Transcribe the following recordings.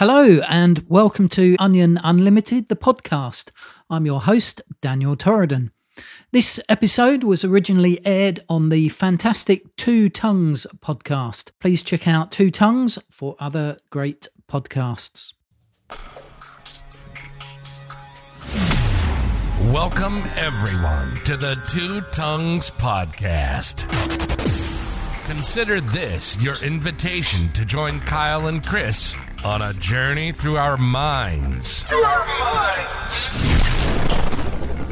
Hello, and welcome to Onion Unlimited, the podcast. I'm your host, Daniel Torridon. This episode was originally aired on the fantastic Two Tongues podcast. Please check out Two Tongues for other great podcasts. Welcome, everyone, to the Two Tongues Podcast. Consider this your invitation to join Kyle and Chris on a journey through our minds. Through our minds!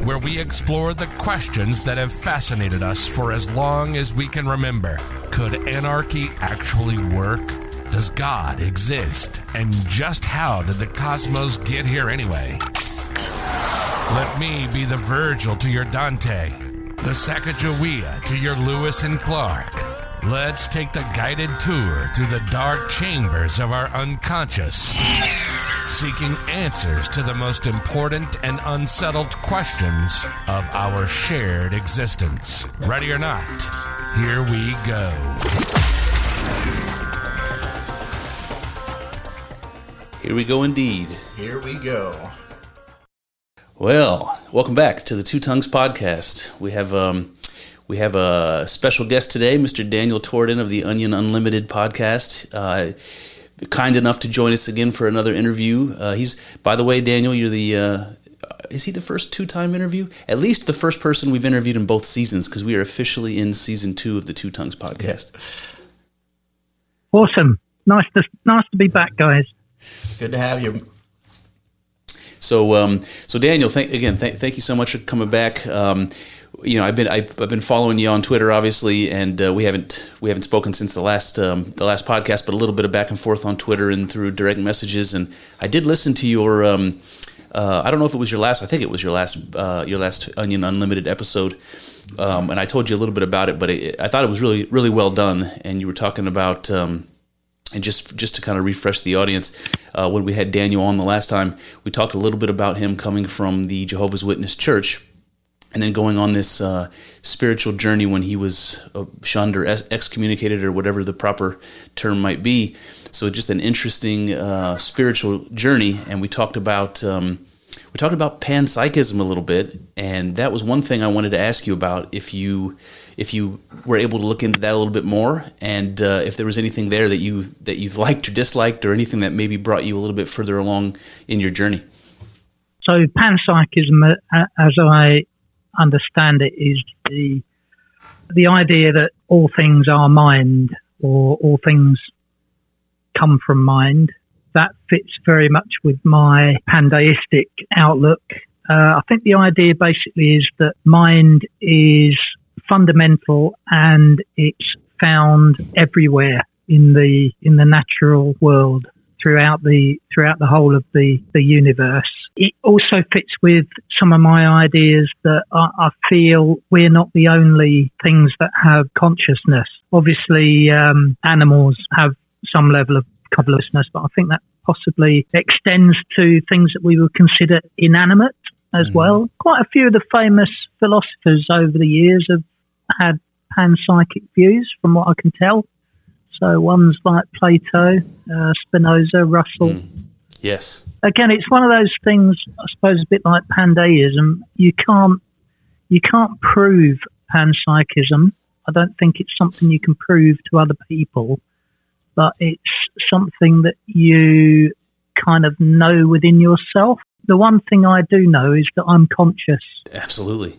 Where we explore the questions that have fascinated us for as long as we can remember. Could anarchy actually work? Does God exist? And just how did the cosmos get here anyway? Let me be the Virgil to your Dante, the Sacagawea to your Lewis and Clark. Let's take the guided tour through the dark chambers of our unconscious, seeking answers to the most important and unsettled questions of our shared existence. Ready or not, here we go. Here we go indeed. Here we go. Well, welcome back to the Two Tongues podcast. We have um, we have a special guest today, Mr. Daniel Torridon of the Onion Unlimited podcast. Uh, kind enough to join us again for another interview. Uh, he's, by the way, Daniel, you're the. Uh, is he the first two-time interview? At least the first person we've interviewed in both seasons, because we are officially in season two of the Two Tongues podcast. Awesome, nice to nice to be back, guys. Good to have you. So, um, so Daniel, thank, again, th- thank you so much for coming back. Um, you know, I've been I've, I've, been following you on Twitter, obviously, and uh, we haven't we haven't spoken since the last um, the last podcast, but a little bit of back and forth on Twitter and through direct messages. And I did listen to your um, uh, I don't know if it was your last I think it was your last uh, your last Onion Unlimited episode, um, and I told you a little bit about it, but it, I thought it was really really well done. And you were talking about um, and just just to kind of refresh the audience, uh, when we had Daniel on the last time, we talked a little bit about him coming from the Jehovah's Witness Church, and then going on this uh, spiritual journey when he was uh, shunned or excommunicated or whatever the proper term might be. So just an interesting uh, spiritual journey, and we talked about. Um, we talked about panpsychism a little bit, and that was one thing I wanted to ask you about. If you if you were able to look into that a little bit more, and uh, if there was anything there that you that you've liked or disliked, or anything that maybe brought you a little bit further along in your journey. So panpsychism, uh, as I understand it, is the the idea that all things are mind, or all things come from mind. That fits very much with my pandeistic outlook. Uh, I think the idea basically is that mind is fundamental and it's found everywhere in the in the natural world throughout the throughout the whole of the the universe. It also fits with some of my ideas that I, I feel we're not the only things that have consciousness. Obviously, um, animals have some level of consciousness, but I think that possibly extends to things that we would consider inanimate as mm-hmm. well. Quite a few of the famous philosophers over the years have had panpsychic views, from what I can tell. So ones like Plato, uh, Spinoza, Russell. Mm. Yes. Again, it's one of those things. I suppose a bit like pandeism. You can't you can't prove panpsychism. I don't think it's something you can prove to other people, but it's something that you kind of know within yourself. The one thing I do know is that I'm conscious. Absolutely.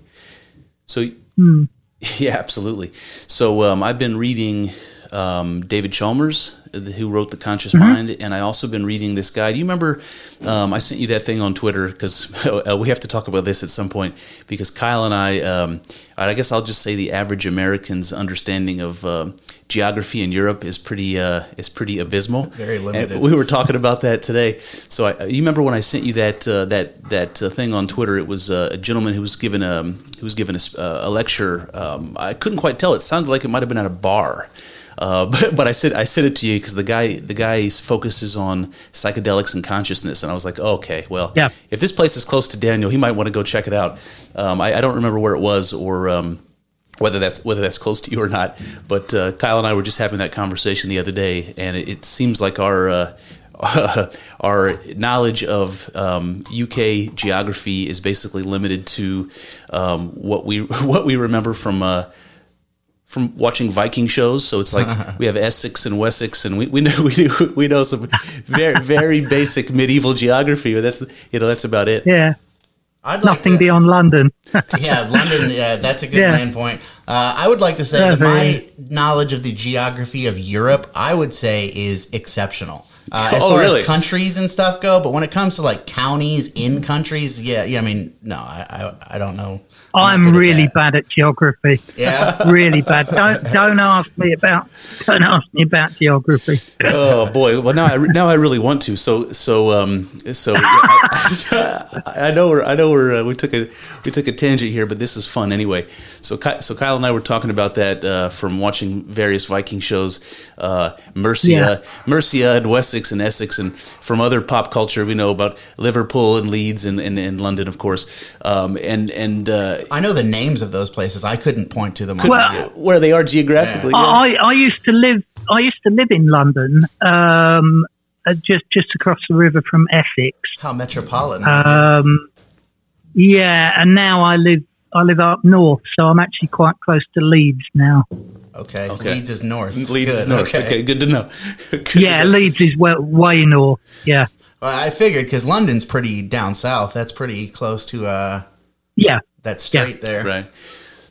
So. Hmm. Yeah, absolutely. So um, I've been reading um, David Chalmers, who wrote The Conscious mm-hmm. Mind, and I also been reading this guy. Do you remember? Um, I sent you that thing on Twitter because uh, we have to talk about this at some point because Kyle and I, um, I guess I'll just say the average American's understanding of uh, geography in Europe is pretty uh, is pretty abysmal. Very limited. And we were talking about that today. So I, you remember when I sent you that uh, that that uh, thing on Twitter? It was uh, a gentleman who was given a who was given a, a lecture. Um, I couldn't quite tell. It sounded like it might have been at a bar. Uh, but, but I said I said it to you because the guy the guy focuses on psychedelics and consciousness, and I was like, oh, okay, well, yeah. if this place is close to Daniel, he might want to go check it out. Um, I, I, don't remember where it was or um, whether that's whether that's close to you or not. But uh, Kyle and I were just having that conversation the other day, and it, it seems like our uh, our knowledge of um, UK geography is basically limited to um, what we what we remember from. Uh, from watching Viking shows, so it's like we have Essex and Wessex, and we, we know we do, we know some very very basic medieval geography, but that's you know that's about it. Yeah, I'd nothing to, beyond London. yeah, London. Yeah, that's a good Yeah. main point. Uh, I would like to say Yeah, that my very- knowledge of the geography of Europe, I would say, is exceptional. Uh, as Oh, far really? as countries and stuff go, but when it comes to like counties in countries, yeah, yeah. I mean, no, I, I, I don't know. I'm really bad at geography. Yeah, Really bad. Don't don't ask me about don't ask me about geography. Oh boy! Well, now I now I really want to. So so um so yeah, I, I know we're I know we're uh, we took a we took a tangent here, but this is fun anyway. So so Kyle and I were talking about that uh, from watching various Viking shows, uh, Mercia, Yeah. Mercia and Wessex and Essex, and from other pop culture we know about Liverpool and Leeds and, and, and London, of course. Um, and and uh, I know the names of those places. I couldn't point to them. Well- the where they are geographically. yeah. I, I used to live I used to live in London, um, uh, just just across the river from Essex. How metropolitan? Um, yeah, and now I live I live up north, so I'm actually quite close to Leeds now. okay. okay. Leeds is north. Leeds is north. Okay. good to know. Good to Yeah, know. Leeds is way, way north. Yeah, Well, I figured because London's pretty down south. That's pretty close to uh, yeah. that straight there. Right.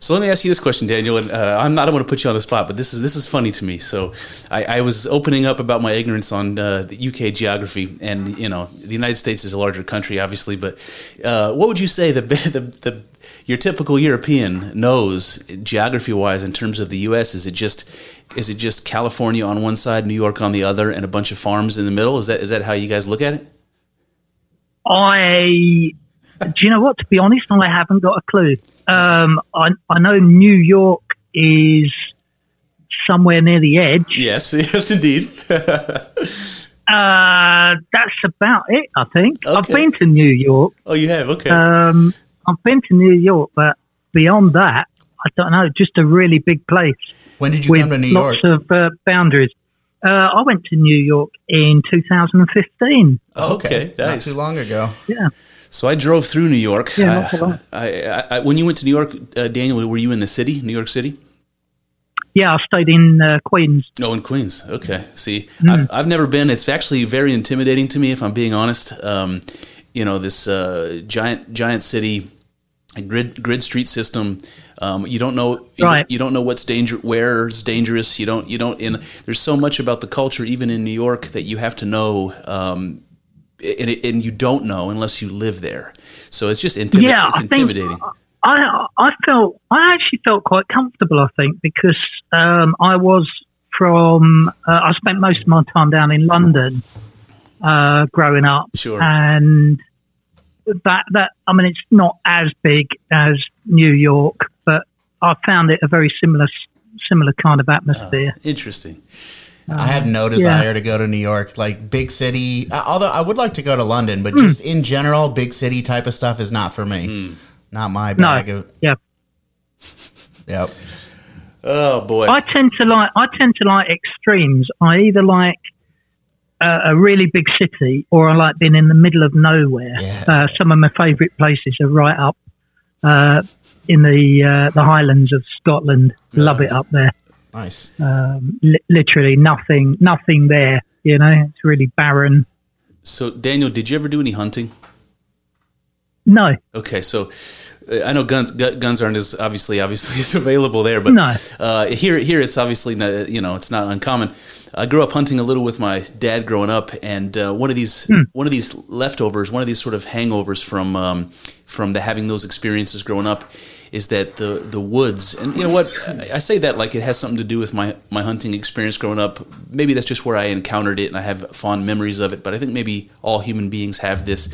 So let me ask you this question, Daniel. And uh, I'm not. I don't want to put you on the spot, but this is this is funny to me. So I, I was opening up about my ignorance on uh, the UK geography, and you know, the United States is a larger country, obviously. But uh, what would you say the the, the your typical European knows geography wise in terms of the U.S. Is it just is it just California on one side, New York on the other, and a bunch of farms in the middle? Is that is that how you guys look at it? I do you know what? To be honest, I haven't got a clue. Um, I I know New York is somewhere near the edge. Yes, yes, indeed. Uh, that's about it. I think I've been to New York. oh, you have okay. Um, I've been to New York, but beyond that, I don't know. Just a really big place When did you with come to New York? lots of uh, boundaries. Uh, I went to New York in 2015. okay, not nice. too long ago. Yeah. So I drove through New York. Yeah, so I. I, I, when you went to New York, uh, Daniel, were you in the city, New York City? Yeah, I stayed in uh, Queens. Oh, in Queens. Okay. See, Hmm. I've, I've never been. It's actually very intimidating to me, if I'm being honest. Um, you know, this uh, giant, giant city, grid, grid street system. Um, you don't know, you, Right. you don't know what's danger, where's dangerous. You don't, you don't. And there's so much about the culture, even in New York, that you have to know. Um, and, and you don't know unless you live there. So it's just intimi- Yeah, it's I think- intimidating. I I felt I actually felt quite comfortable. I think because um, I was from uh, I spent most of my time down in London uh, growing up, Sure. and that that I mean it's not as big as New York, but I found it a very similar similar kind of atmosphere. Interesting. I have no yeah. desire to go to New York, like big city. uh, Although I would like to go to London, Hmm. but just in general, big city type of stuff is not for me. Not my bag no, of. yeah. Yep. Oh boy. I tend to like I tend to like extremes. I either like a, a really big city, or I like being in the middle of nowhere. Yeah. Uh, some of my favourite places are right up uh, in the uh, the Highlands of Scotland. Love it up there. Nice. Um, li- literally nothing, nothing there. You know, it's really barren. So Daniel, did you ever do any hunting? No, Okay, so uh, I know guns guns aren't as obviously obviously as available there, but No. uh, here here it's obviously not, you know it's not uncommon. I grew up hunting a little with my dad growing up, and uh, one of these one of these leftovers, one of these sort of hangovers from um, from the having those experiences growing up is that the the woods and you know what I say that like it has something to do with my my hunting experience growing up. Maybe that's just where I encountered it and I have fond memories of it. But I think maybe all human beings have this.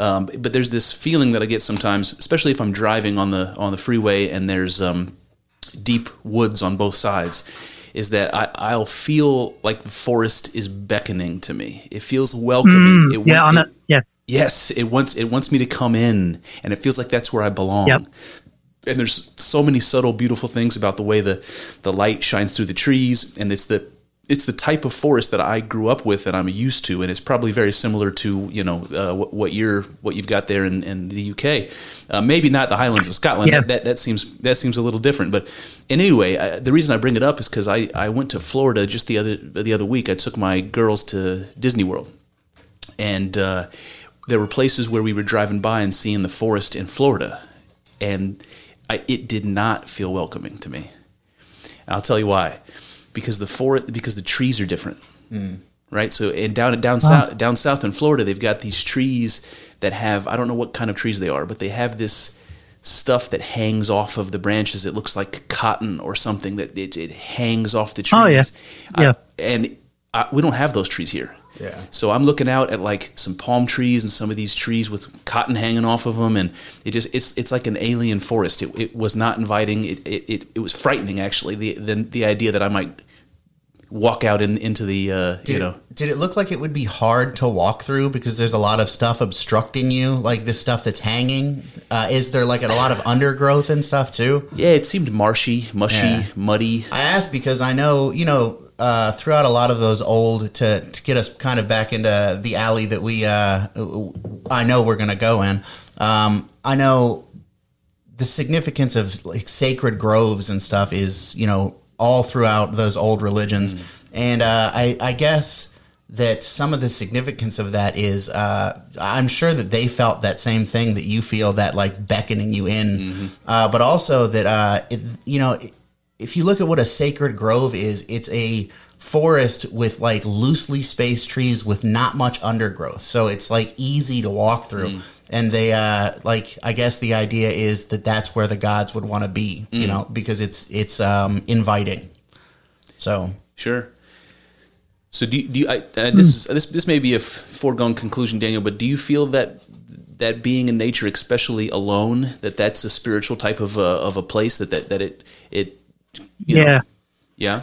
Um, but there's this feeling that I get sometimes, especially if I'm driving on the on the freeway and there's um, deep woods on both sides, is that I, I'll feel like the forest is beckoning to me. It feels welcoming. it yeah, I want- know. it- Yeah, Yes, it wants it wants me to come in, and it feels like that's where I belong. Yep. And there's so many subtle, beautiful things about the way the the light shines through the trees, and it's the it's the type of forest that I grew up with and I'm used to, and it's probably very similar to you know uh, what, what you're what you've got there in, in the UK. Uh, maybe not the Highlands of Scotland. Yeah. That, that that seems that seems a little different. But anyway, I, the reason I bring it up is because I, I went to Florida just the other the other week. I took my girls to Disney World, and uh, there were places where we were driving by and seeing the forest in Florida, and I, it did not feel welcoming to me. And I'll tell you why, because the forest because the trees are different, mm. right? So and down down south down south in Florida, they've got these trees that have I don't know what kind of trees they are, but they have this stuff that hangs off of the branches. It looks like cotton or something that it, it hangs off the trees. Oh, yeah. I- Yeah. and I, we don't have those trees here. Yeah. So I'm looking out at like some palm trees and some of these trees with cotton hanging off of them, and it just it's it's like an alien forest. It, it was not inviting. It, it, it, it was frightening actually. The, the the idea that I might walk out in, into the uh, Did, you know did it look like it would be hard to walk through because there's a lot of stuff obstructing you, like this stuff that's hanging? Uh, is there like a lot of undergrowth and stuff too? yeah. It seemed marshy, mushy, Yeah. muddy. I asked because I know, you know, uh, throughout a lot of those old to to get us kind of back into the alley that we, uh, I know we're gonna go in. Um, I know the significance of like sacred groves and stuff is, you know, all throughout those old religions, and uh, I, I guess that some of the significance of that is uh, I'm sure that they felt that same thing that you feel that like beckoning you in, uh, but also that uh, it, you know if you look at what a sacred grove is, it's a forest with like loosely spaced trees with not much undergrowth. So it's like easy to walk through. And they uh like I guess the idea is that that's where the gods would want to be, you know, because it's it's um inviting. So Sure. So do you, do you, I, uh, this is this this may be a f- foregone conclusion, Daniel, but do you feel that that being in nature, especially alone, that that's a spiritual type of a, of a place that that, that it it you know- yeah. yeah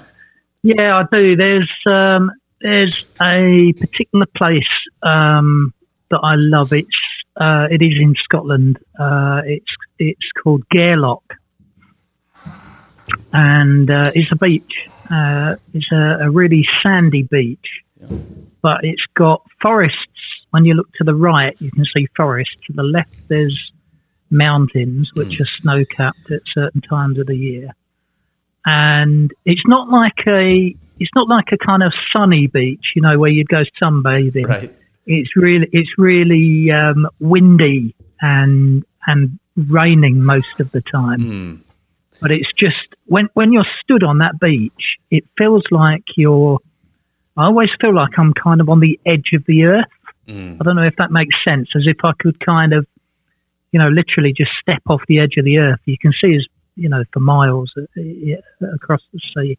Yeah, I do. There's um, there's a particular place um, that I love. It's uh, it is in Scotland. Uh, it's it's called Gairloch, and uh, it's a beach. Uh, it's a, a really sandy beach, but it's got forests. When you look to the right, you can see forests. To the left, there's mountains, which are snow capped at certain times of the year and it's not like a it's not like a kind of sunny beach, you know, where you'd go sunbathing. right It's really it's really um, windy and and raining most of the time. Hmm. But it's just when when you're stood on that beach, it feels like you're. I always feel like I'm kind of on the edge of the earth. Hmm. I don't know if that makes sense. As if I could kind of, you know, literally just step off the edge of the earth. You can see as you know for miles uh, across the sea,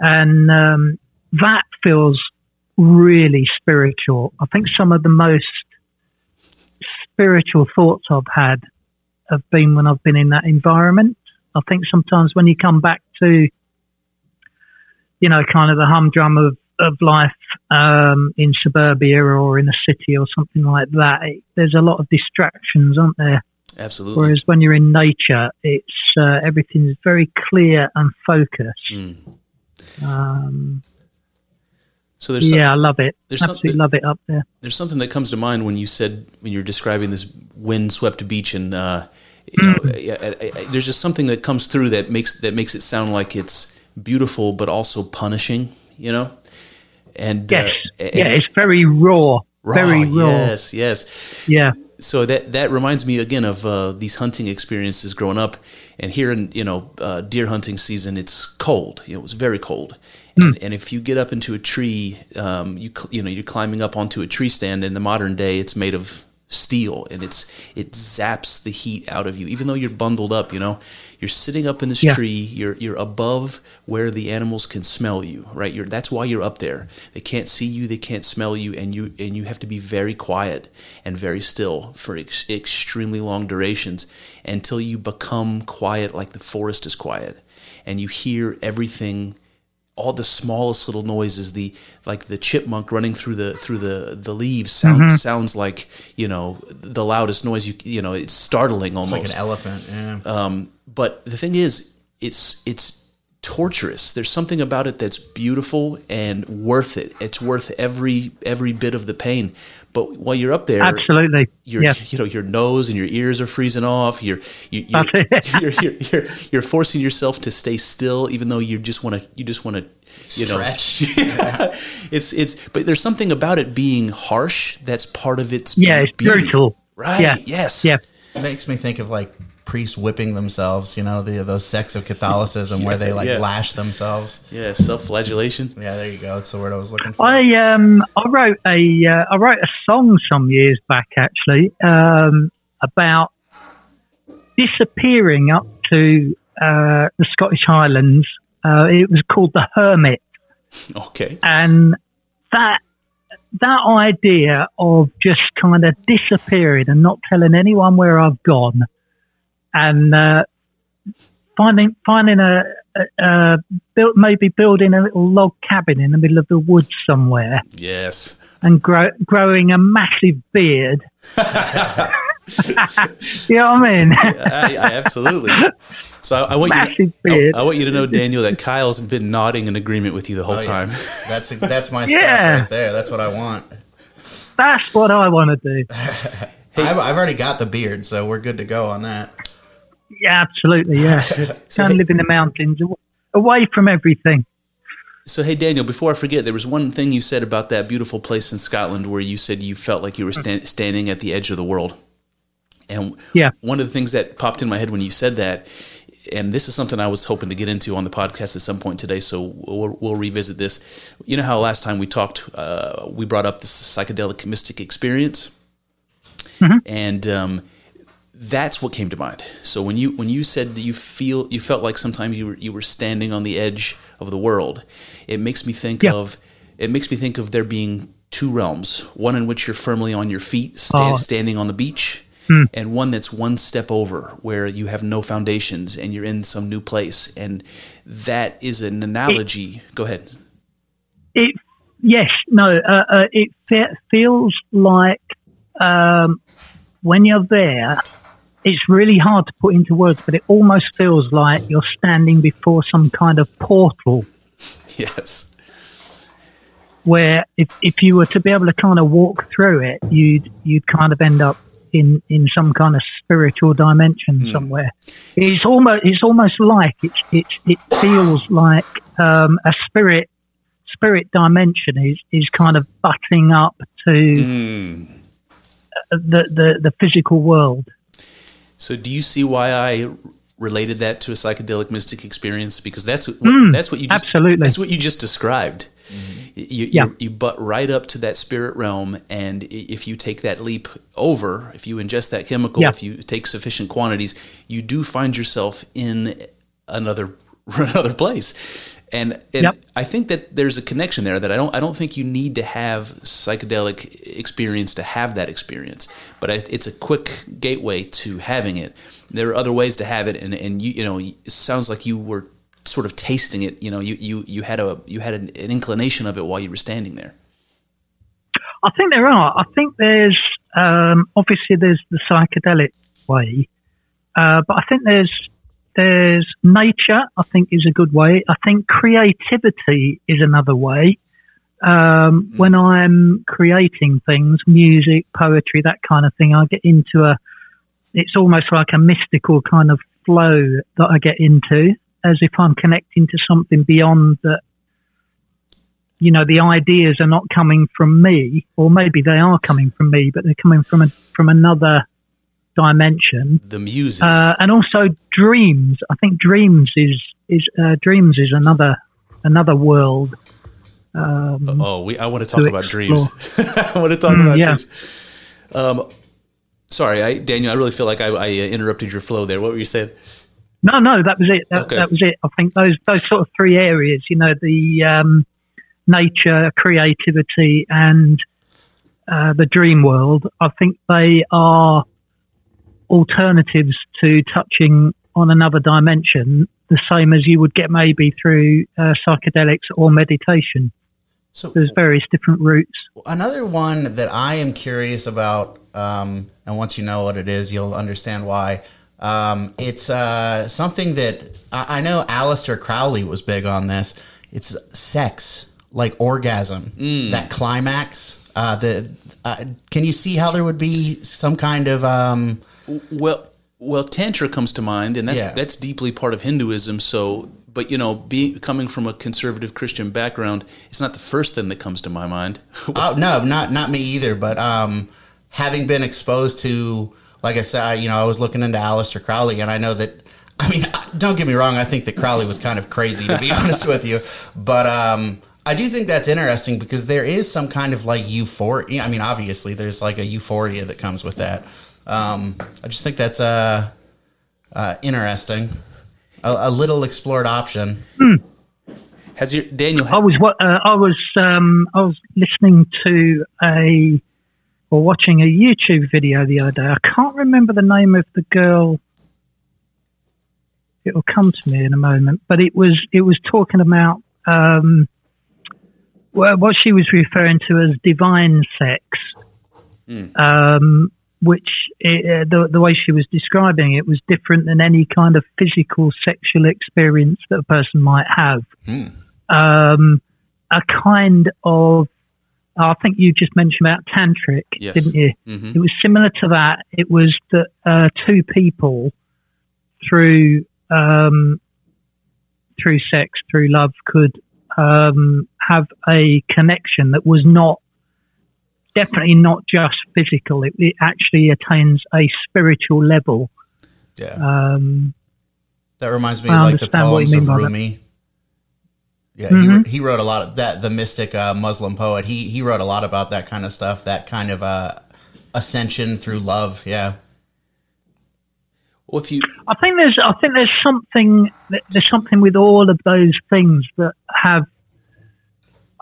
and um, that feels really spiritual. I think some of the most spiritual thoughts I've had have been when I've been in that environment. I think sometimes when you come back to, you know, kind of the humdrum of, of life um, in suburbia or in a city or something like that, it, there's a lot of distractions, aren't there? Absolutely Whereas when you're in nature, it's uh, everything's very clear and focused. Mm. Um, so there's yeah, I love it. there's Absolutely something- love it up there. there's something that comes to mind when you said when you're describing this wind-swept beach and uh, you know Mm. I- I- I- there's just something that comes through that makes that makes it sound like it's beautiful but also punishing you know and Yes, uh, and- yeah, it's very raw, raw, very raw. yes yes Yeah, so that that reminds me again of uh, these hunting experiences growing up, and here in you know uh, deer hunting season, it's cold. You know, it was very cold, and, and if you get up into a tree, um, you you know you're climbing up onto a tree stand. In the modern day, it's made of steel, and it's it zaps the heat out of you, even though you're bundled up. You know, you're sitting up in this Yeah. tree. You're you're above where the animals can smell you, right? You're that's why you're up there. They can't see you, they can't smell you, and you and you have to be very quiet and very still for ex- extremely long durations until you become quiet, like the forest is quiet, and you hear everything. All the smallest little noises, the like the chipmunk running through the through the the leaves sounds sounds like you know the loudest noise you you know it's startling it's almost like an elephant. Yeah. um, but the thing is, it's it's torturous. There's something about it that's beautiful and worth it. It's worth every every bit of the pain. But while you're up there, Absolutely. your Yeah. you know your nose and your ears are freezing off. You're you, you're, That's it. you're, you're, you're you're forcing yourself to stay still, even though you just want to you just want to you Stretch. know. it's it's but there's something about it being harsh that's part of its Yeah, it's beauty. brutal. Right? Yeah. Yes. Yeah. It makes me think of like priests whipping themselves. You know, the those sects of Catholicism where they like yeah. lash themselves. Yeah. Self-flagellation. Yeah, there you go. That's the word I was looking for. I um I wrote a uh, I wrote a song some years back actually um, about disappearing up to uh, the Scottish Highlands. Uh, it was called the Hermit, Okay. and that that idea of just kind of disappearing and not telling anyone where I've gone, and uh, finding finding a, a, a built maybe building a little log cabin in the middle of the woods somewhere Yes. and grow, growing a massive beard. you know what I mean? I, I, absolutely. So I, I want you. To, beard. I, I want you to know, Daniel, that Kyle's been nodding in agreement with you the whole Oh, yeah. time. That's that's my Yeah. stuff right there. That's what I want. That's what I want to do. I've, I've already got the beard, so we're good to go on that. Yeah, absolutely. Yeah, go and live in the mountains, away from everything. So hey, Daniel, before I forget, there was one thing you said about that beautiful place in Scotland where you said you felt like you were sta- standing at the edge of the world. And Yeah. one of the things that popped in my head when you said that, and this is something I was hoping to get into on the podcast at some point today, so we'll, we'll revisit this. You know how last time we talked, uh, we brought up this psychedelic mystic experience, and um, that's what came to mind. So when you when you said that you feel you felt like sometimes you were you were standing on the edge of the world, it makes me think Yeah. of it makes me think of there being two realms: one in which you're firmly on your feet, sta- Oh. standing on the beach, and one that's one step over, where you have no foundations and you're in some new place. And that is an analogy. Go ahead. It, yes, no, uh, uh, it fe- feels like um, when you're there, it's really hard to put into words, but it almost feels like you're standing before some kind of portal Yes. where if, if you were to be able to kind of walk through it, you'd you'd kind of end up in, in some kind of spiritual dimension somewhere. It's almost it's almost like it's it's it feels like um, a spirit spirit dimension is, is kind of butting up to Mm. the, the the physical world. So, do you see why I related that to a psychedelic mystic experience? Because that's what, hmm, that's what you just, absolutely. that's what you just described. Mm-hmm. You, Yeah. you you butt right up to that spirit realm, and if you take that leap over, if you ingest that chemical, Yeah. if you take sufficient quantities, you do find yourself in another another place. And, and Yep. I think that there's a connection there that I don't I don't think you need to have psychedelic experience to have that experience, but it- it's a quick gateway to having it. There are other ways to have it, and, and you you know it sounds like you were sort of tasting it. You know, you you, you had a you had an, an inclination of it while you were standing there. I think there are. I think there's um, obviously there's the psychedelic way, uh, but I think there's there's nature. I think is a good way. I think creativity is another way. Um, When I'm creating things, music, poetry, that kind of thing, I get into a. It's almost like a mystical kind of flow that I get into, as if I'm connecting to something beyond that you know the ideas are not coming from me or maybe they are coming from me but they're coming from a, from another dimension The muses. uh, and also dreams i think dreams is is uh, dreams is another another world um, oh, we I want to talk to about dreams. I want to talk Mm, about yeah. dreams. Um, sorry, I, Daniel. I really feel like I, I uh, interrupted your flow there. What were you saying? no no that was it that, Okay. that was it i think those those sort of three areas you know the um, nature creativity and uh, the dream world i think they are alternatives to touching on another dimension the same as you would get maybe through uh, psychedelics or meditation So there's various different routes another one that I am curious about, um, and once you know what it is, you'll understand why. Um, it's uh, something that I, I know Aleister Crowley was big on this. It's sex, like orgasm, that climax. Uh, the uh, can you see how there would be some kind of um, Well, well, tantra comes to mind, and that's Yeah. that's deeply part of Hinduism. So, but you know, be, coming from a conservative Christian background, it's not the first thing that comes to my mind. Oh no, not not me either. But um, having been exposed to, like I said, I- you know, I was looking into Aleister Crowley, and I know that. I mean, don't get me wrong. I think that Crowley was kind of crazy, to be honest with you. But um, I do think that's interesting because there is some kind of like euphoria. I mean, obviously, there's like a euphoria that comes with that. Um, I just think that's uh, uh, interesting. A, a little explored option. Has your Daniel? I was wa- uh, I was um, I was listening to a or watching a YouTube video the other day. I can't remember the name of the girl. It will come to me in a moment, but it was it was talking about um, well, what she was referring to as divine sex, um, which uh, the the way she was describing it was different than any kind of physical sexual experience that a person might have um, a kind of I think you just mentioned about tantric, Yes. didn't you? Mhm. It was similar to that. It was that uh, two people through um, through sex, through love, could um, have a connection that was not definitely not just physical. It, it actually attains a spiritual level. Yeah, Um, that reminds me I of like the understand what you poems mean of. Rumi. Yeah, Mhm. he, he wrote a lot of that. The mystic uh, Muslim poet. He he wrote a lot about that kind of stuff. That kind of uh, ascension through love. Yeah. Well, if you I think there's I think there's something there's something with all of those things that have.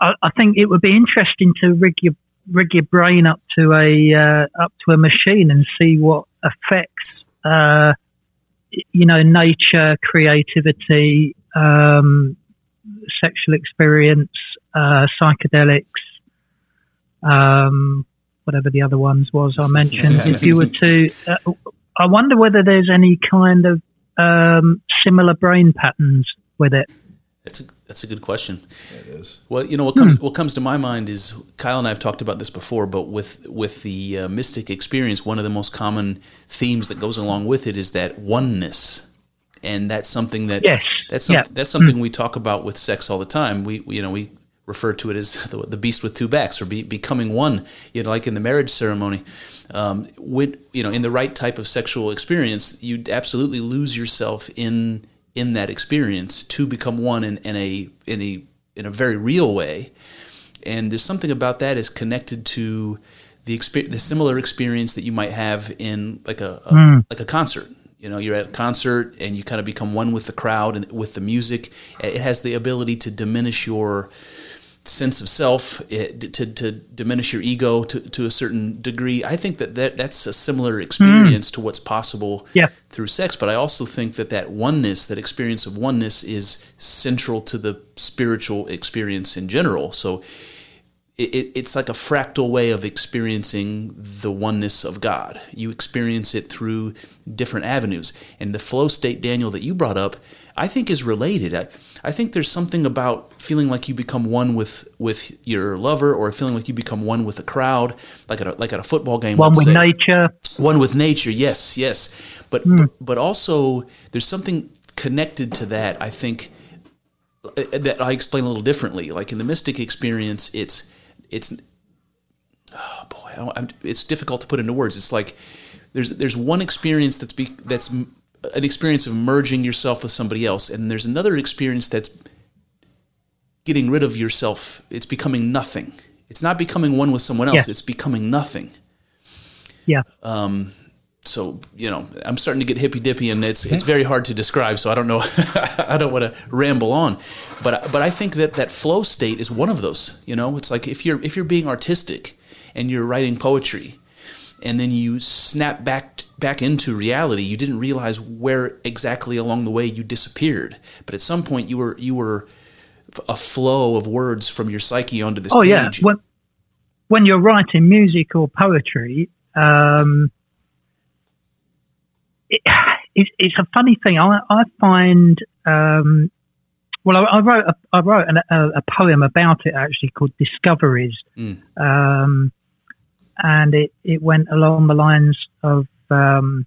I, I think it would be interesting to rig your rig your brain up to a uh, up to a machine and see what effects uh, you know nature, creativity, um, sexual experience, uh, psychedelics, um, whatever the other ones was I mentioned. if you were to, uh, I wonder whether there's any kind of um, similar brain patterns with it. That's a that's a good question. It is. Well, you know what comes what comes to my mind is Kyle and I have talked about this before, but with with the uh, mystic experience, one of the most common themes that goes along with it is that oneness, and that's something that Yes. that's some, Yeah. that's something we talk about with sex all the time. We, we you know we refer to it as the, the beast with two backs or be, becoming one. You know, like in the marriage ceremony, um, when you know in the right type of sexual experience, you absolutely lose yourself in in that experience to become one in, in a in a in a very real way. And there's something about that is connected to the exper- the similar experience that you might have in like a, a hmm. like a concert. You know, you're at a concert and you kind of become one with the crowd and with the music. It has the ability to diminish your sense of self, it, to, to diminish your ego to, to a certain degree. I think that, that that's a similar hmm. experience to what's possible Yeah. through sex. But I also think that that oneness, that experience of oneness, is central to the spiritual experience in general. So it, it, it's like a fractal way of experiencing the oneness of God. You experience it through different avenues. And the flow state, Daniel, that you brought up, I think is related. I, I think there's something about feeling like you become one with, with your lover or feeling like you become one with a crowd, like at a, like at a football game. One with say. nature. One with nature, yes, yes. But, but but also there's something connected to that. I think uh, that I explain a little differently. Like in the mystic experience, it's it's oh boy, I'm, it's difficult to put into words. It's like there's there's one experience that's be, that's an experience of merging yourself with somebody else, and there's another experience that's getting rid of yourself. It's becoming nothing. It's not becoming one with someone else. Yeah. It's becoming nothing Yeah. Um, so you know i'm starting to get hippy dippy and it's it's very hard to describe so i don't know i don't want to ramble on but but i think that that flow state is one of those you know it's like if you're if you're being artistic and you're writing poetry and then you snap back back into reality you didn't realize where exactly along the way you disappeared but at some point you were you were a flow of words from your psyche onto this Oh page yeah. When when you're writing music or poetry, um, it, it's, it's a funny thing. I, I find, um, well, I, I wrote a, I wrote an, a, a poem about it actually called Discoveries, Mm. um, and it, it went along the lines of um,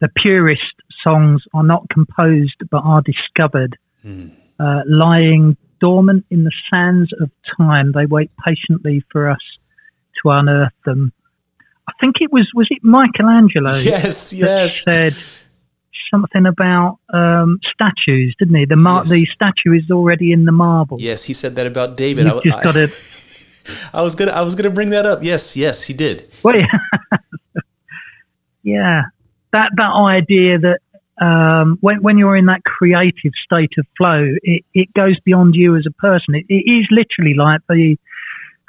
the purest songs are not composed but are discovered, uh, lying dormant in the sands of time. They wait patiently for us to unearth them. I think it was was it Michelangelo Yes, that yes. said something about um, statues, didn't he? The mar- Yes. the statue is already in the marble. Yes, he said that about David. You've just I, got to. I was gonna I was gonna bring that up. Yes, yes, he did. Well, yeah. yeah, that that idea that um, when when you're in that creative state of flow, it, it goes beyond you as a person. It, it is literally like the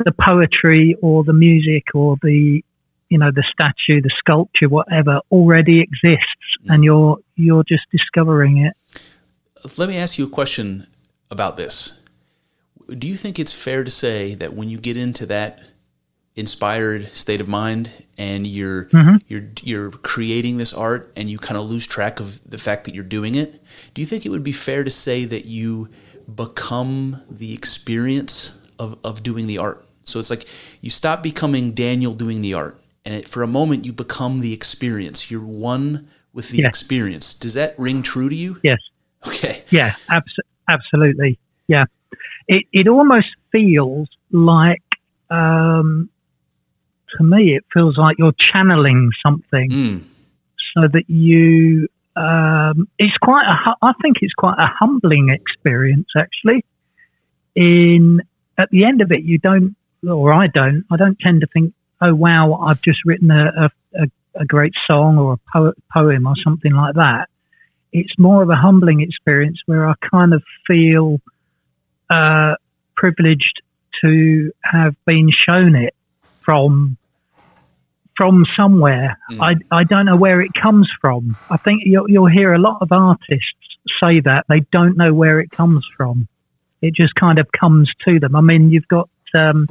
the poetry or the music or the you know the statue, the sculpture, whatever already exists, and you're you're just discovering it. Let me ask you a question about this. Do you think it's fair to say that when you get into that inspired state of mind and you're mm-hmm. you're you're creating this art and you kind of lose track of the fact that you're doing it, do you think it would be fair to say that you become the experience of, of doing the art? So it's like you stop becoming Daniel doing the art, and it, for a moment you become the experience. You're one with the experience. Does that ring true to you? Yes. Okay. Yeah, abs- absolutely. Yeah, it it almost feels like um, to me it feels like you're channeling something, Mm. so that you. Um, it's quite a. I think it's quite a humbling experience actually. In at the end of it, you don't, or I don't. I don't tend to think, oh wow, I've just written a a, a, a great song or a po- poem or something like that it's more of a humbling experience where I kind of feel uh, privileged to have been shown it from from somewhere. I, I don't know where it comes from. I think you'll, you'll hear a lot of artists say that they don't know where it comes from. It just kind of comes to them. I mean, you've got um,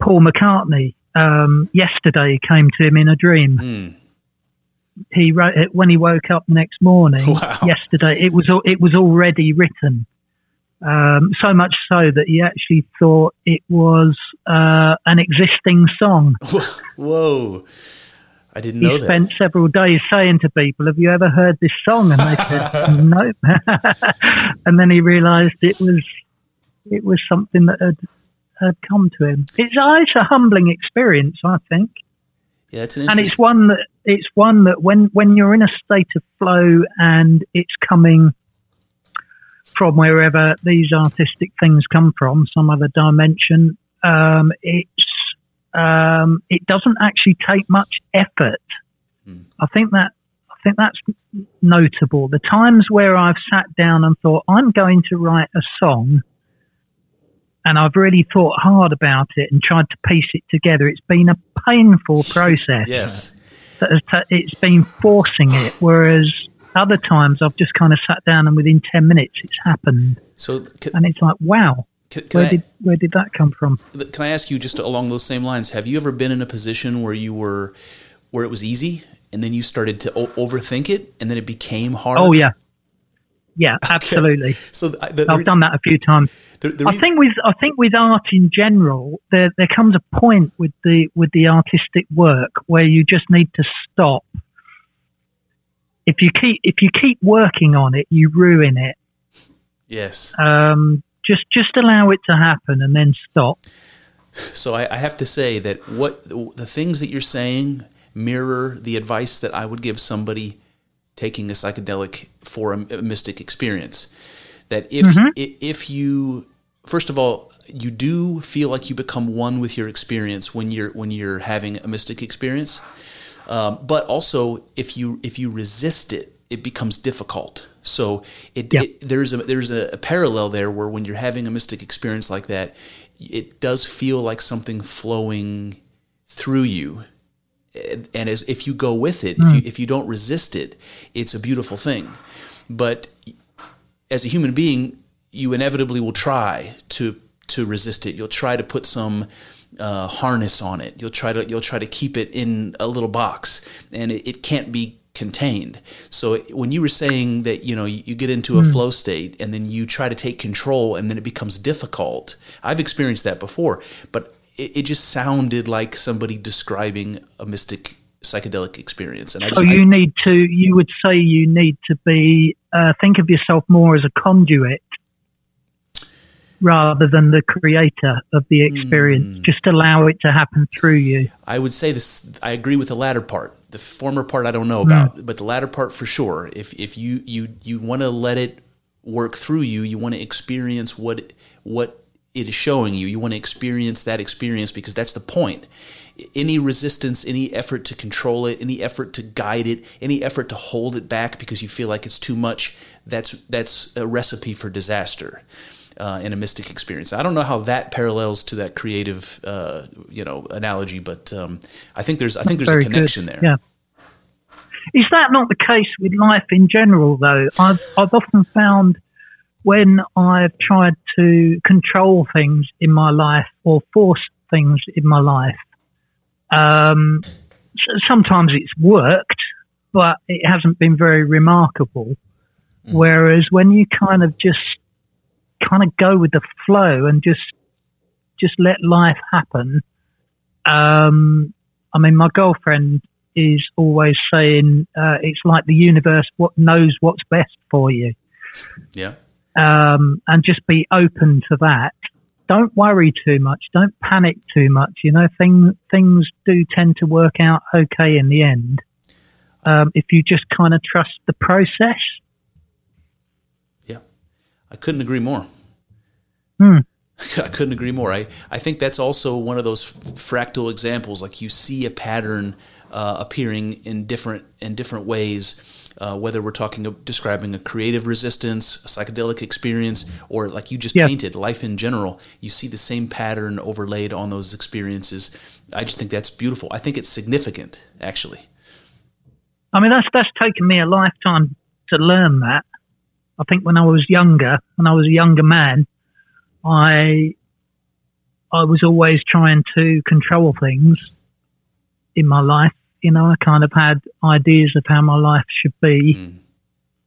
Paul McCartney. Um, yesterday came to him in a dream Mm. he wrote it when he woke up next morning. Wow. Yesterday, it was it was already written. Um, so much so that he actually thought it was uh, an existing song. Whoa. I didn't know he that. spent several days saying to people, "Have you ever heard this song?" And they said, "No." and then he realised it was it was something that had had come to him. It's, uh, it's a humbling experience, I think yeah, it's an and it's one that it's one that when when you're in a state of flow and it's coming from wherever these artistic things come from, some other dimension, um, it's um, it doesn't actually take much effort. I think that I think that's notable. The times where I've sat down and thought I'm going to write a song. And I've really thought hard about it and tried to piece it together. It's been a painful process yes. that has ta it's been forcing it. Whereas other times I've just kind of sat down and within 10 minutes it's happened. So can, And it's like, wow, can, can where I, did, where did that come from? can I ask you just along those same lines? Have you ever been in a position where you were, where it was easy and then you started to o- overthink it and then it became hard? Oh yeah. Yeah, absolutely. So the, the, I've done that a few times. the I think with I think with art in general, there there comes a point with the with the artistic work where you just need to stop. If you keep if you keep working on it, you ruin it. yes. Um, just just allow it to happen and then stop. So I, I have to say that what the things that you're saying mirror the advice that I would give somebody taking a psychedelic for a, a mystic experience. That if i if you first of all you do feel like you become one with your experience when you're when you're having a mystic experience, um, but also if you if you resist it, it becomes difficult. So it, Yeah. it there's a there's a, a parallel there where when you're having a mystic experience like that, it does feel like something flowing through you. And as if you go with it, if you if you don't resist it, it's a beautiful thing. But as a human being, you inevitably will try to to resist it. You'll try to put some uh, harness on it. You'll try to you'll try to keep it in a little box, and it, it can't be contained. So when you were saying that you know you, you get into a flow state and then you try to take control and then it becomes difficult. I've experienced that before, but it, it just sounded like somebody describing a mystic psychedelic experience. And I just, So I- you need to, you would say you need to be, uh, think of yourself more as a conduit rather than the creator of the hmm. experience. Just allow it to happen through you. I would say this. I agree with the latter part. The former part I don't know hmm. about, but the latter part for sure. If if you you you want to let it work through you, you want to experience what what it is showing you. You want to experience that experience because that's the point. Any resistance, any effort to control it, any effort to guide it, any effort to hold it back because you feel like it's too much, that's that's a recipe for disaster uh, in a mystic experience. I don't know how that parallels to that creative, uh, you know, analogy, but um, I think there's I think there's a connection good. there. Yeah. Is that not the case with life in general, though? I've, I've often found when I've tried to control things in my life or force things in my life, um, sometimes it's worked, but it hasn't been very remarkable. Whereas when you kind of just kind of go with the flow and just just let life happen, um, I mean, my girlfriend is always saying uh, it's like the universe what knows what's best for you, Yeah. um, and just be open to that. Don't worry too much. Don't panic too much. You know, things things do tend to work out okay in the end um, if you just kind of trust the process. I couldn't agree more. Hmm. I couldn't agree more. I, I think that's also one of those f- fractal examples. Like you see a pattern uh, appearing in different in different ways, uh, whether we're talking of describing a creative resistance, a psychedelic experience, or like you just Yeah. painted life in general. You see the same pattern overlaid on those experiences. I just think that's beautiful. I think it's significant, actually. I mean, that's that's taken me a lifetime to learn that. I think when I was younger, when I was a younger man, I I was always trying to control things in my life. You know, I kind of had ideas of how my life should be.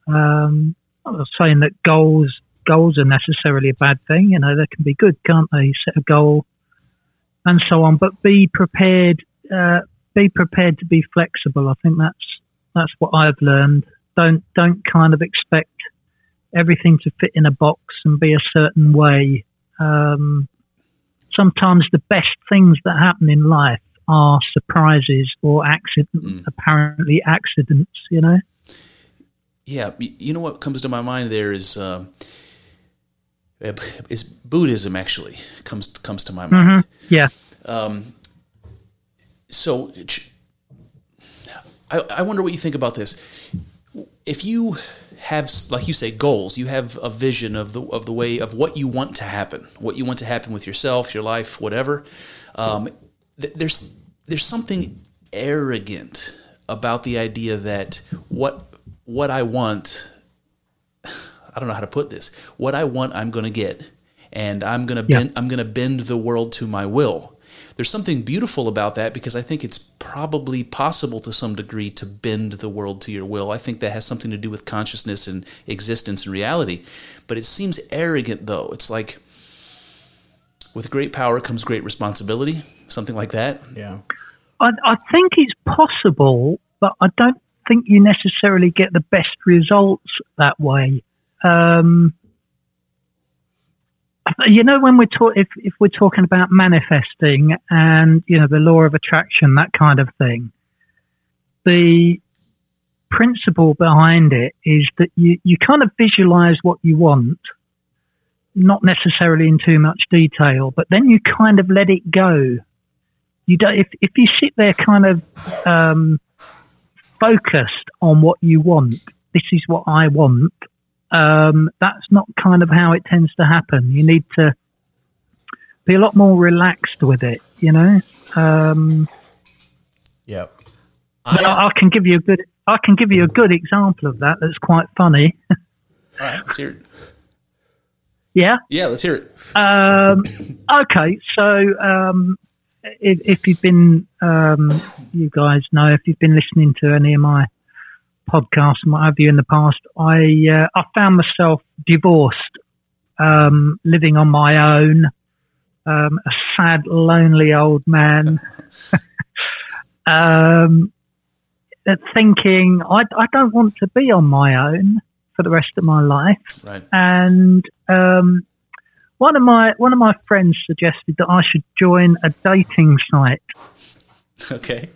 Um, I'm not saying that goals goals are necessarily a bad thing. You know, they can be good, can't they? Set a goal and so on, but be prepared. Uh, be prepared to be flexible. I think that's that's what I've learned. Don't don't kind of expect everything to fit in a box and be a certain way. Um, sometimes the best things that happen in life are surprises or accident, apparently accidents. You know. Yeah, you know what comes to my mind there is uh, uh, is Buddhism actually comes comes to my mind. Yeah. So, I, I wonder what you think about this. If you have, like you say, goals, you have a vision of the of the way of what you want to happen, what you want to happen with yourself, your life, whatever. Um, th- there's there's something arrogant about the idea that what what I want I don't know how to put this. What I want, I'm going to get, and I'm going to Yeah. bend. I'm going to bend the world to my will. There's something beautiful about that because I think it's probably possible to some degree to bend the world to your will. I think that has something to do with consciousness and existence and reality. But it seems arrogant, though. It's like with great power comes great responsibility, something like that. Yeah. I, I think it's possible, but I don't think you necessarily get the best results that way. Um, you know, when we're talk, if if we're talking about manifesting and you know the law of attraction, that kind of thing, the principle behind it is that you you kind of visualize what you want, not necessarily in too much detail, but then you kind of let it go. You don't if, if you sit there kind of um, focused on what you want this is what i want um, that's not kind of how it tends to happen you need to be a lot more relaxed with it you know um, Yep. I, I, I can give you a good i can give you a good example of that that's quite funny All right, let's hear it. yeah Yeah, let's hear it. Um, okay, so um, if, if you've been, um, you guys know, if you've been listening to any of my podcast and what have you in the past, I uh, I found myself divorced, um, living on my own, um, a sad, lonely old man, um, uh, thinking I, I don't want to be on my own for the rest of my life, Right. and um, one of my one of my friends suggested that I should join a dating site. Okay.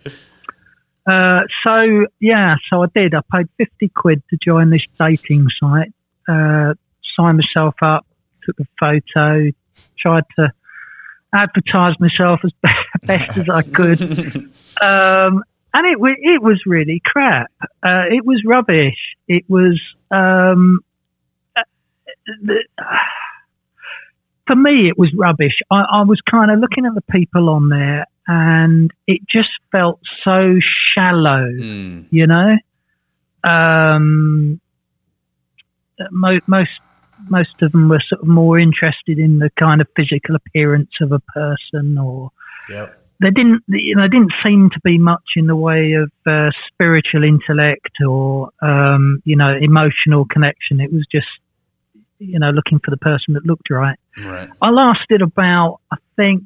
Uh, so yeah, so I did. I paid fifty quid to join this dating site. Uh, signed myself up, took a photo, tried to advertise myself as be- best as I could, um, and it wa- it was really crap. Uh, it was rubbish. It was um, uh, the, for me, it was rubbish. I, I was kind of looking at the people on there, and it just felt so shallow Mm. you know. Um, mo- most most of them were sort of more interested in the kind of physical appearance of a person, or Yep. they didn't you know didn't seem to be much in the way of uh, spiritual intellect or um, you know emotional connection. It was just you know looking for the person that looked right. Right. I lasted about, I think,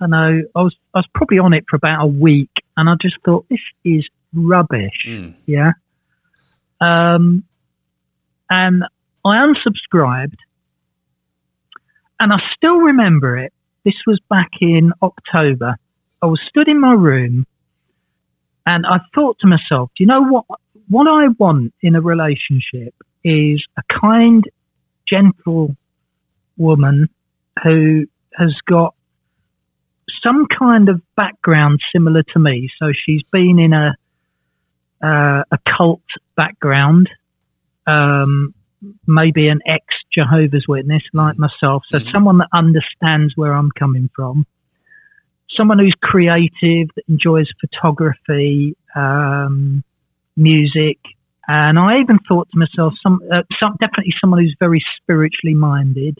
don't know, I was I was probably on it for about a week, and I just thought this is rubbish. Mm. Yeah. Um, and I unsubscribed, and I still remember it. This was back in October. I was stood in my room, and I thought to myself, do you know what? What I want in a relationship is a kind, gentle woman who has got some kind of background similar to me. So she's been in a uh, a cult background, um, maybe an ex Jehovah's Witness like myself. So someone that understands where I'm coming from. Someone who's creative, that enjoys photography, um, music, and I even thought to myself, some, uh, some definitely someone who's very spiritually minded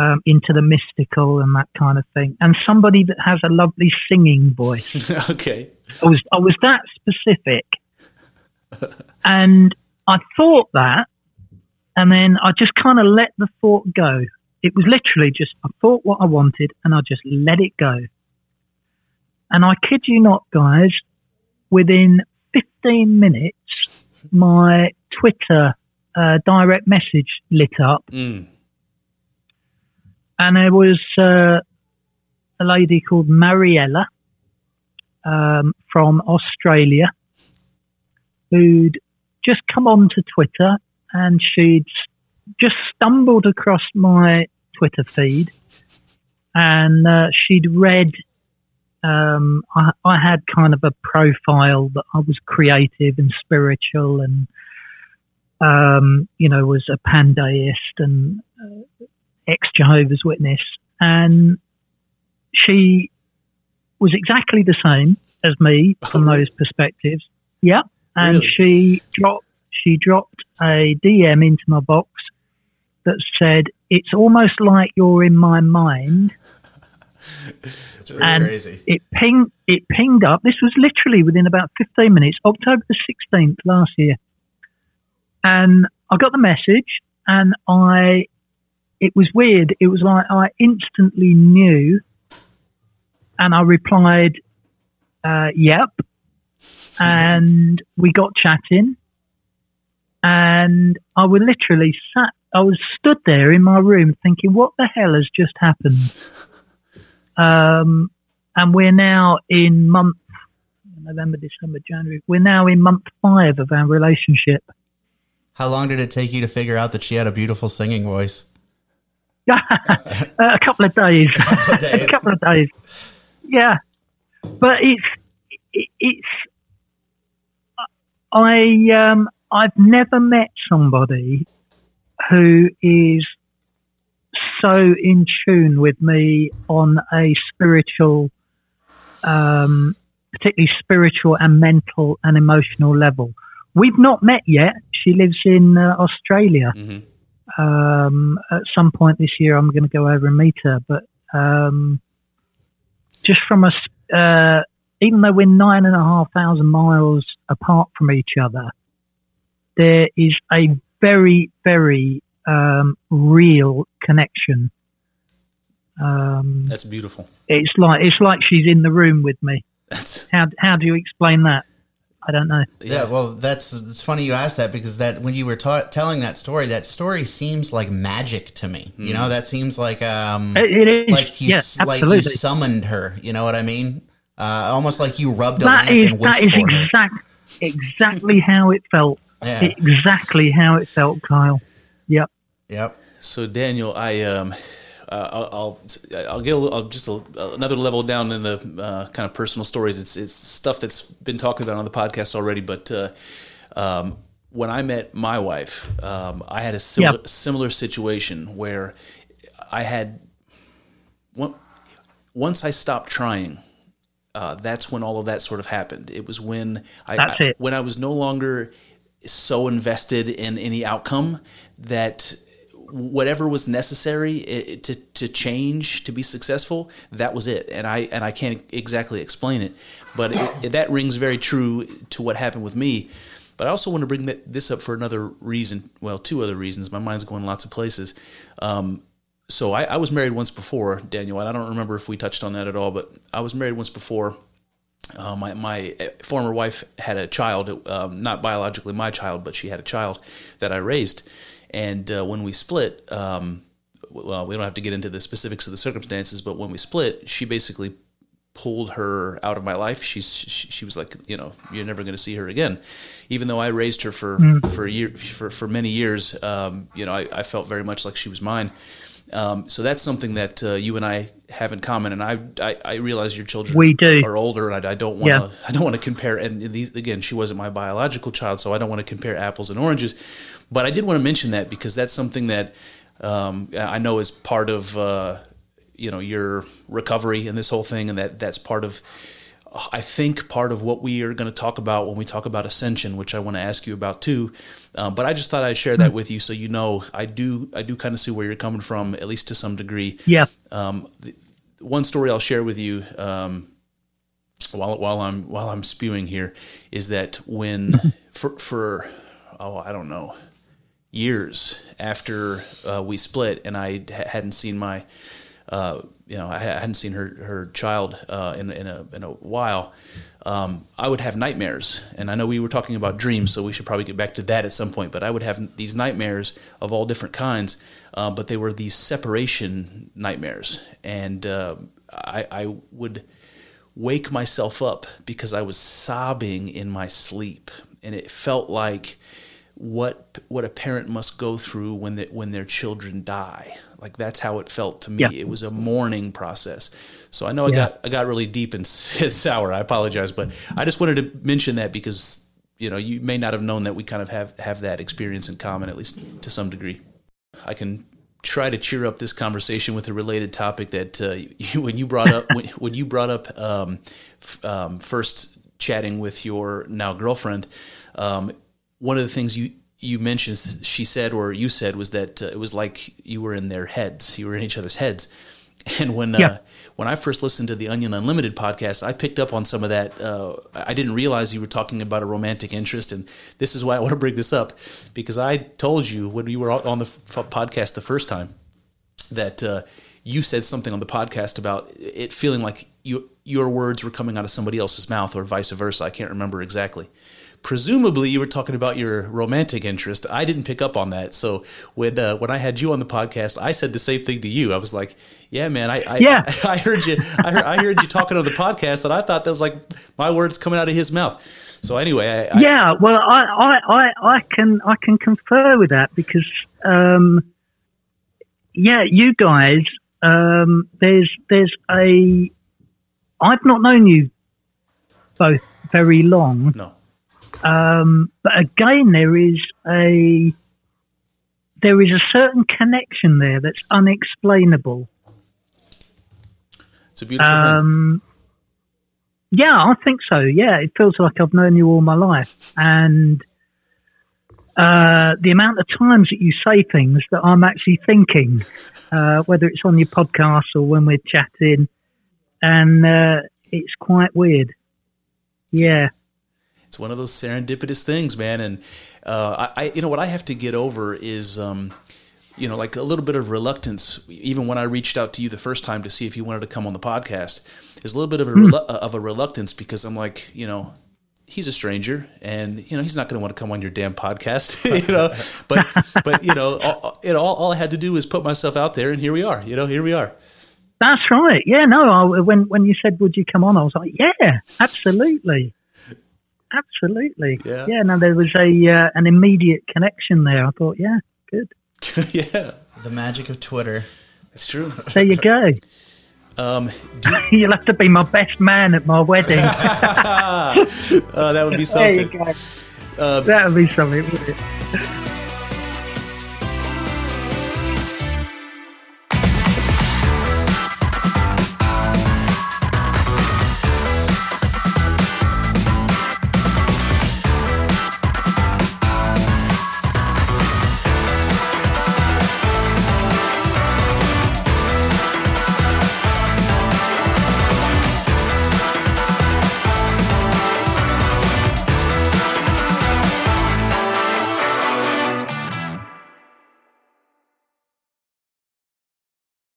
um, into the mystical and that kind of thing, and somebody that has a lovely singing voice. okay. I was I was that specific, and I thought that, and then I just kind of let the thought go. It was literally just I thought what I wanted, and I just let it go. And I kid you not, guys, within 15 minutes, my Twitter uh, direct message lit up, Mm. And there was uh, a lady called Mariella um, from Australia who'd just come onto Twitter and she'd just stumbled across my Twitter feed and uh, she'd read. Um, I, I had kind of a profile that I was creative and spiritual and, um, you know, was a pandeist and uh, ex Jehovah's Witness. And she was exactly the same as me from those perspectives. Yeah, and Really? she dropped she dropped a DM into my box that said, "It's almost like you're in my mind." Pretty And crazy. it pinged it pinged up. This was literally within about 15 minutes, October the 16th last year. And I got the message and I it was weird. It was like I instantly knew and I replied uh, yep. And we got chatting and I was literally sat I was stood there in my room thinking what the hell has just happened? Um, and we're now in month November, December, January. We're now in month five of our relationship. How long did it take you to figure out that she had a beautiful singing voice? a couple of days. of days. a couple of days. Yeah, but it's it, it's I um I've never met somebody who is so in tune with me on a spiritual, um, particularly spiritual and mental and emotional level. We've not met yet. She lives in uh, Australia. Mhm. Um, at some point this year, I'm going to go over and meet her. But um, just from us, uh, even though we're nine and a half thousand miles apart from each other, there is a very, very um, real connection. Um, That's beautiful. it's like it's like she's in the room with me. That's How how do you explain that? I don't know. Yeah, well, that's it's funny you asked that because that when you were ta- telling that story, that story seems like magic to me. You know, that seems like um It, it is. like you yeah, like absolutely. you summoned her. You know what I mean? Uh, almost like you rubbed a that lamp is and wished that is for her. exactly how it felt. Yeah. Exactly how it felt, Kyle. Yep. Yep. So Daniel, I um, uh, I'll I'll I'll get a little, I'll just a, another level down in the uh, kind of personal stories. It's it's stuff that's been talked about on the podcast already, but uh, um, when I met my wife, um, I had a similar Yep. similar situation where I had one, once I stopped trying. Uh, that's when all of that sort of happened. It was when I, I- when I was no longer so invested in any outcome that whatever was necessary to to change to be successful that was it. And i and i can't exactly explain it but it, that rings very true to what happened with me. But i also want to bring that, this up for another reason well two other reasons. My mind's going lots of places. Um, so I, I was married once before daniel and i don't remember if we touched on that at all but i was married once before. Uh, my my former wife had a child, um, not biologically my child, but she had a child that I raised. And uh, when we split, um, well, we don't have to get into the specifics of the circumstances, but when we split, she basically pulled her out of my life. She's she, she was like, you know, you're never going to see her again. Even though I raised her for for a year for for many years, um, you know, I, I felt very much like she was mine. Um, so that's something that uh, you and I have in common, and I I, I realize your children We do. are older, and I, I don't want to I don't want to compare. And these again, she wasn't my biological child, so I don't want to compare apples and oranges. But I did want to mention that because that's something that um, I know is part of uh, you know your recovery and this whole thing, and that that's part of. I think part of what we are going to talk about when we talk about ascension, which I want to ask you about too. Um, but I just thought I'd share that with you so you know I do I do kind of see where you're coming from at least to some degree. Yeah. Um, the, one story I'll share with you um, while while I'm while I'm spewing here is that when for for oh I don't know years after uh, we split and I hadn't seen my uh, you know I hadn't seen her her child uh, in in a in a while. Um, I would have nightmares, and I know we were talking about dreams, so we should probably get back to that at some point. But I would have these nightmares of all different kinds, uh, but they were these separation nightmares, and uh, I, I would wake myself up because I was sobbing in my sleep, and it felt like what what a parent must go through when they, when their children die. Like that's how it felt to me. Yeah. It was a mourning process. So I know I got I got really deep and sour. I apologize, but I just wanted to mention that because you know you may not have known that we kind of have have that experience in common at least to some degree. I can try to cheer up this conversation with a related topic that uh, you, when you brought up when, when you brought up um, f- um, first chatting with your now girlfriend. Um, one of the things you you mentioned, she said or you said, was that uh, it was like you were in their heads. You were in each other's heads. And when uh, when I first listened to the Onion Unlimited podcast, I picked up on some of that. Uh, I didn't realize you were talking about a romantic interest, and this is why I want to bring this up because I told you when we were on the f- podcast the first time that uh, you said something on the podcast about it feeling like you, your words were coming out of somebody else's mouth or vice versa. I can't remember exactly. Presumably, you were talking about your romantic interest. I didn't pick up on that. So when uh, when I had you on the podcast, I said the same thing to you. I was like, "Yeah, man, I I, Yeah. I, heard you. I heard, I heard you talking on the podcast, and I thought that was like my words coming out of his mouth." So anyway, I, I, Yeah, well, I, I, I, I can I can confer with that because, um, yeah, you guys, um, there's there's a, I've not known you both very long, no, um, but again, there is a there is a certain connection there that's unexplainable. it's a beautiful thing. Um, yeah, I think so. Yeah, it feels like I've known you all my life, and uh, the amount of times that you say things that I'm actually thinking, uh, whether it's on your podcast or when we're chatting, and uh, it's quite weird. Yeah. It's one of those serendipitous things, man. And uh, I, I, you know, what I have to get over is, um, you know, like a little bit of reluctance. Even when I reached out to you the first time to see if you wanted to come on the podcast, is a little bit of a Hmm. relu- of a reluctance because I'm like, you know, he's a stranger, and you know, he's not going to want to come on your damn podcast, you know. But but you know, all, it all all I had to do was put myself out there, and here we are. You know, here we are. That's right. Yeah, no. I, when when you said would you come on, I was like, yeah, absolutely, absolutely. Yeah. Yeah. No, there was a uh, an immediate connection there. I thought, yeah, good. yeah, The magic of Twitter. it's true. There you go. Um, do, You'll have to be my best man at my wedding. uh, that would be something. there you go. Uh, That would be something. Wouldn't it?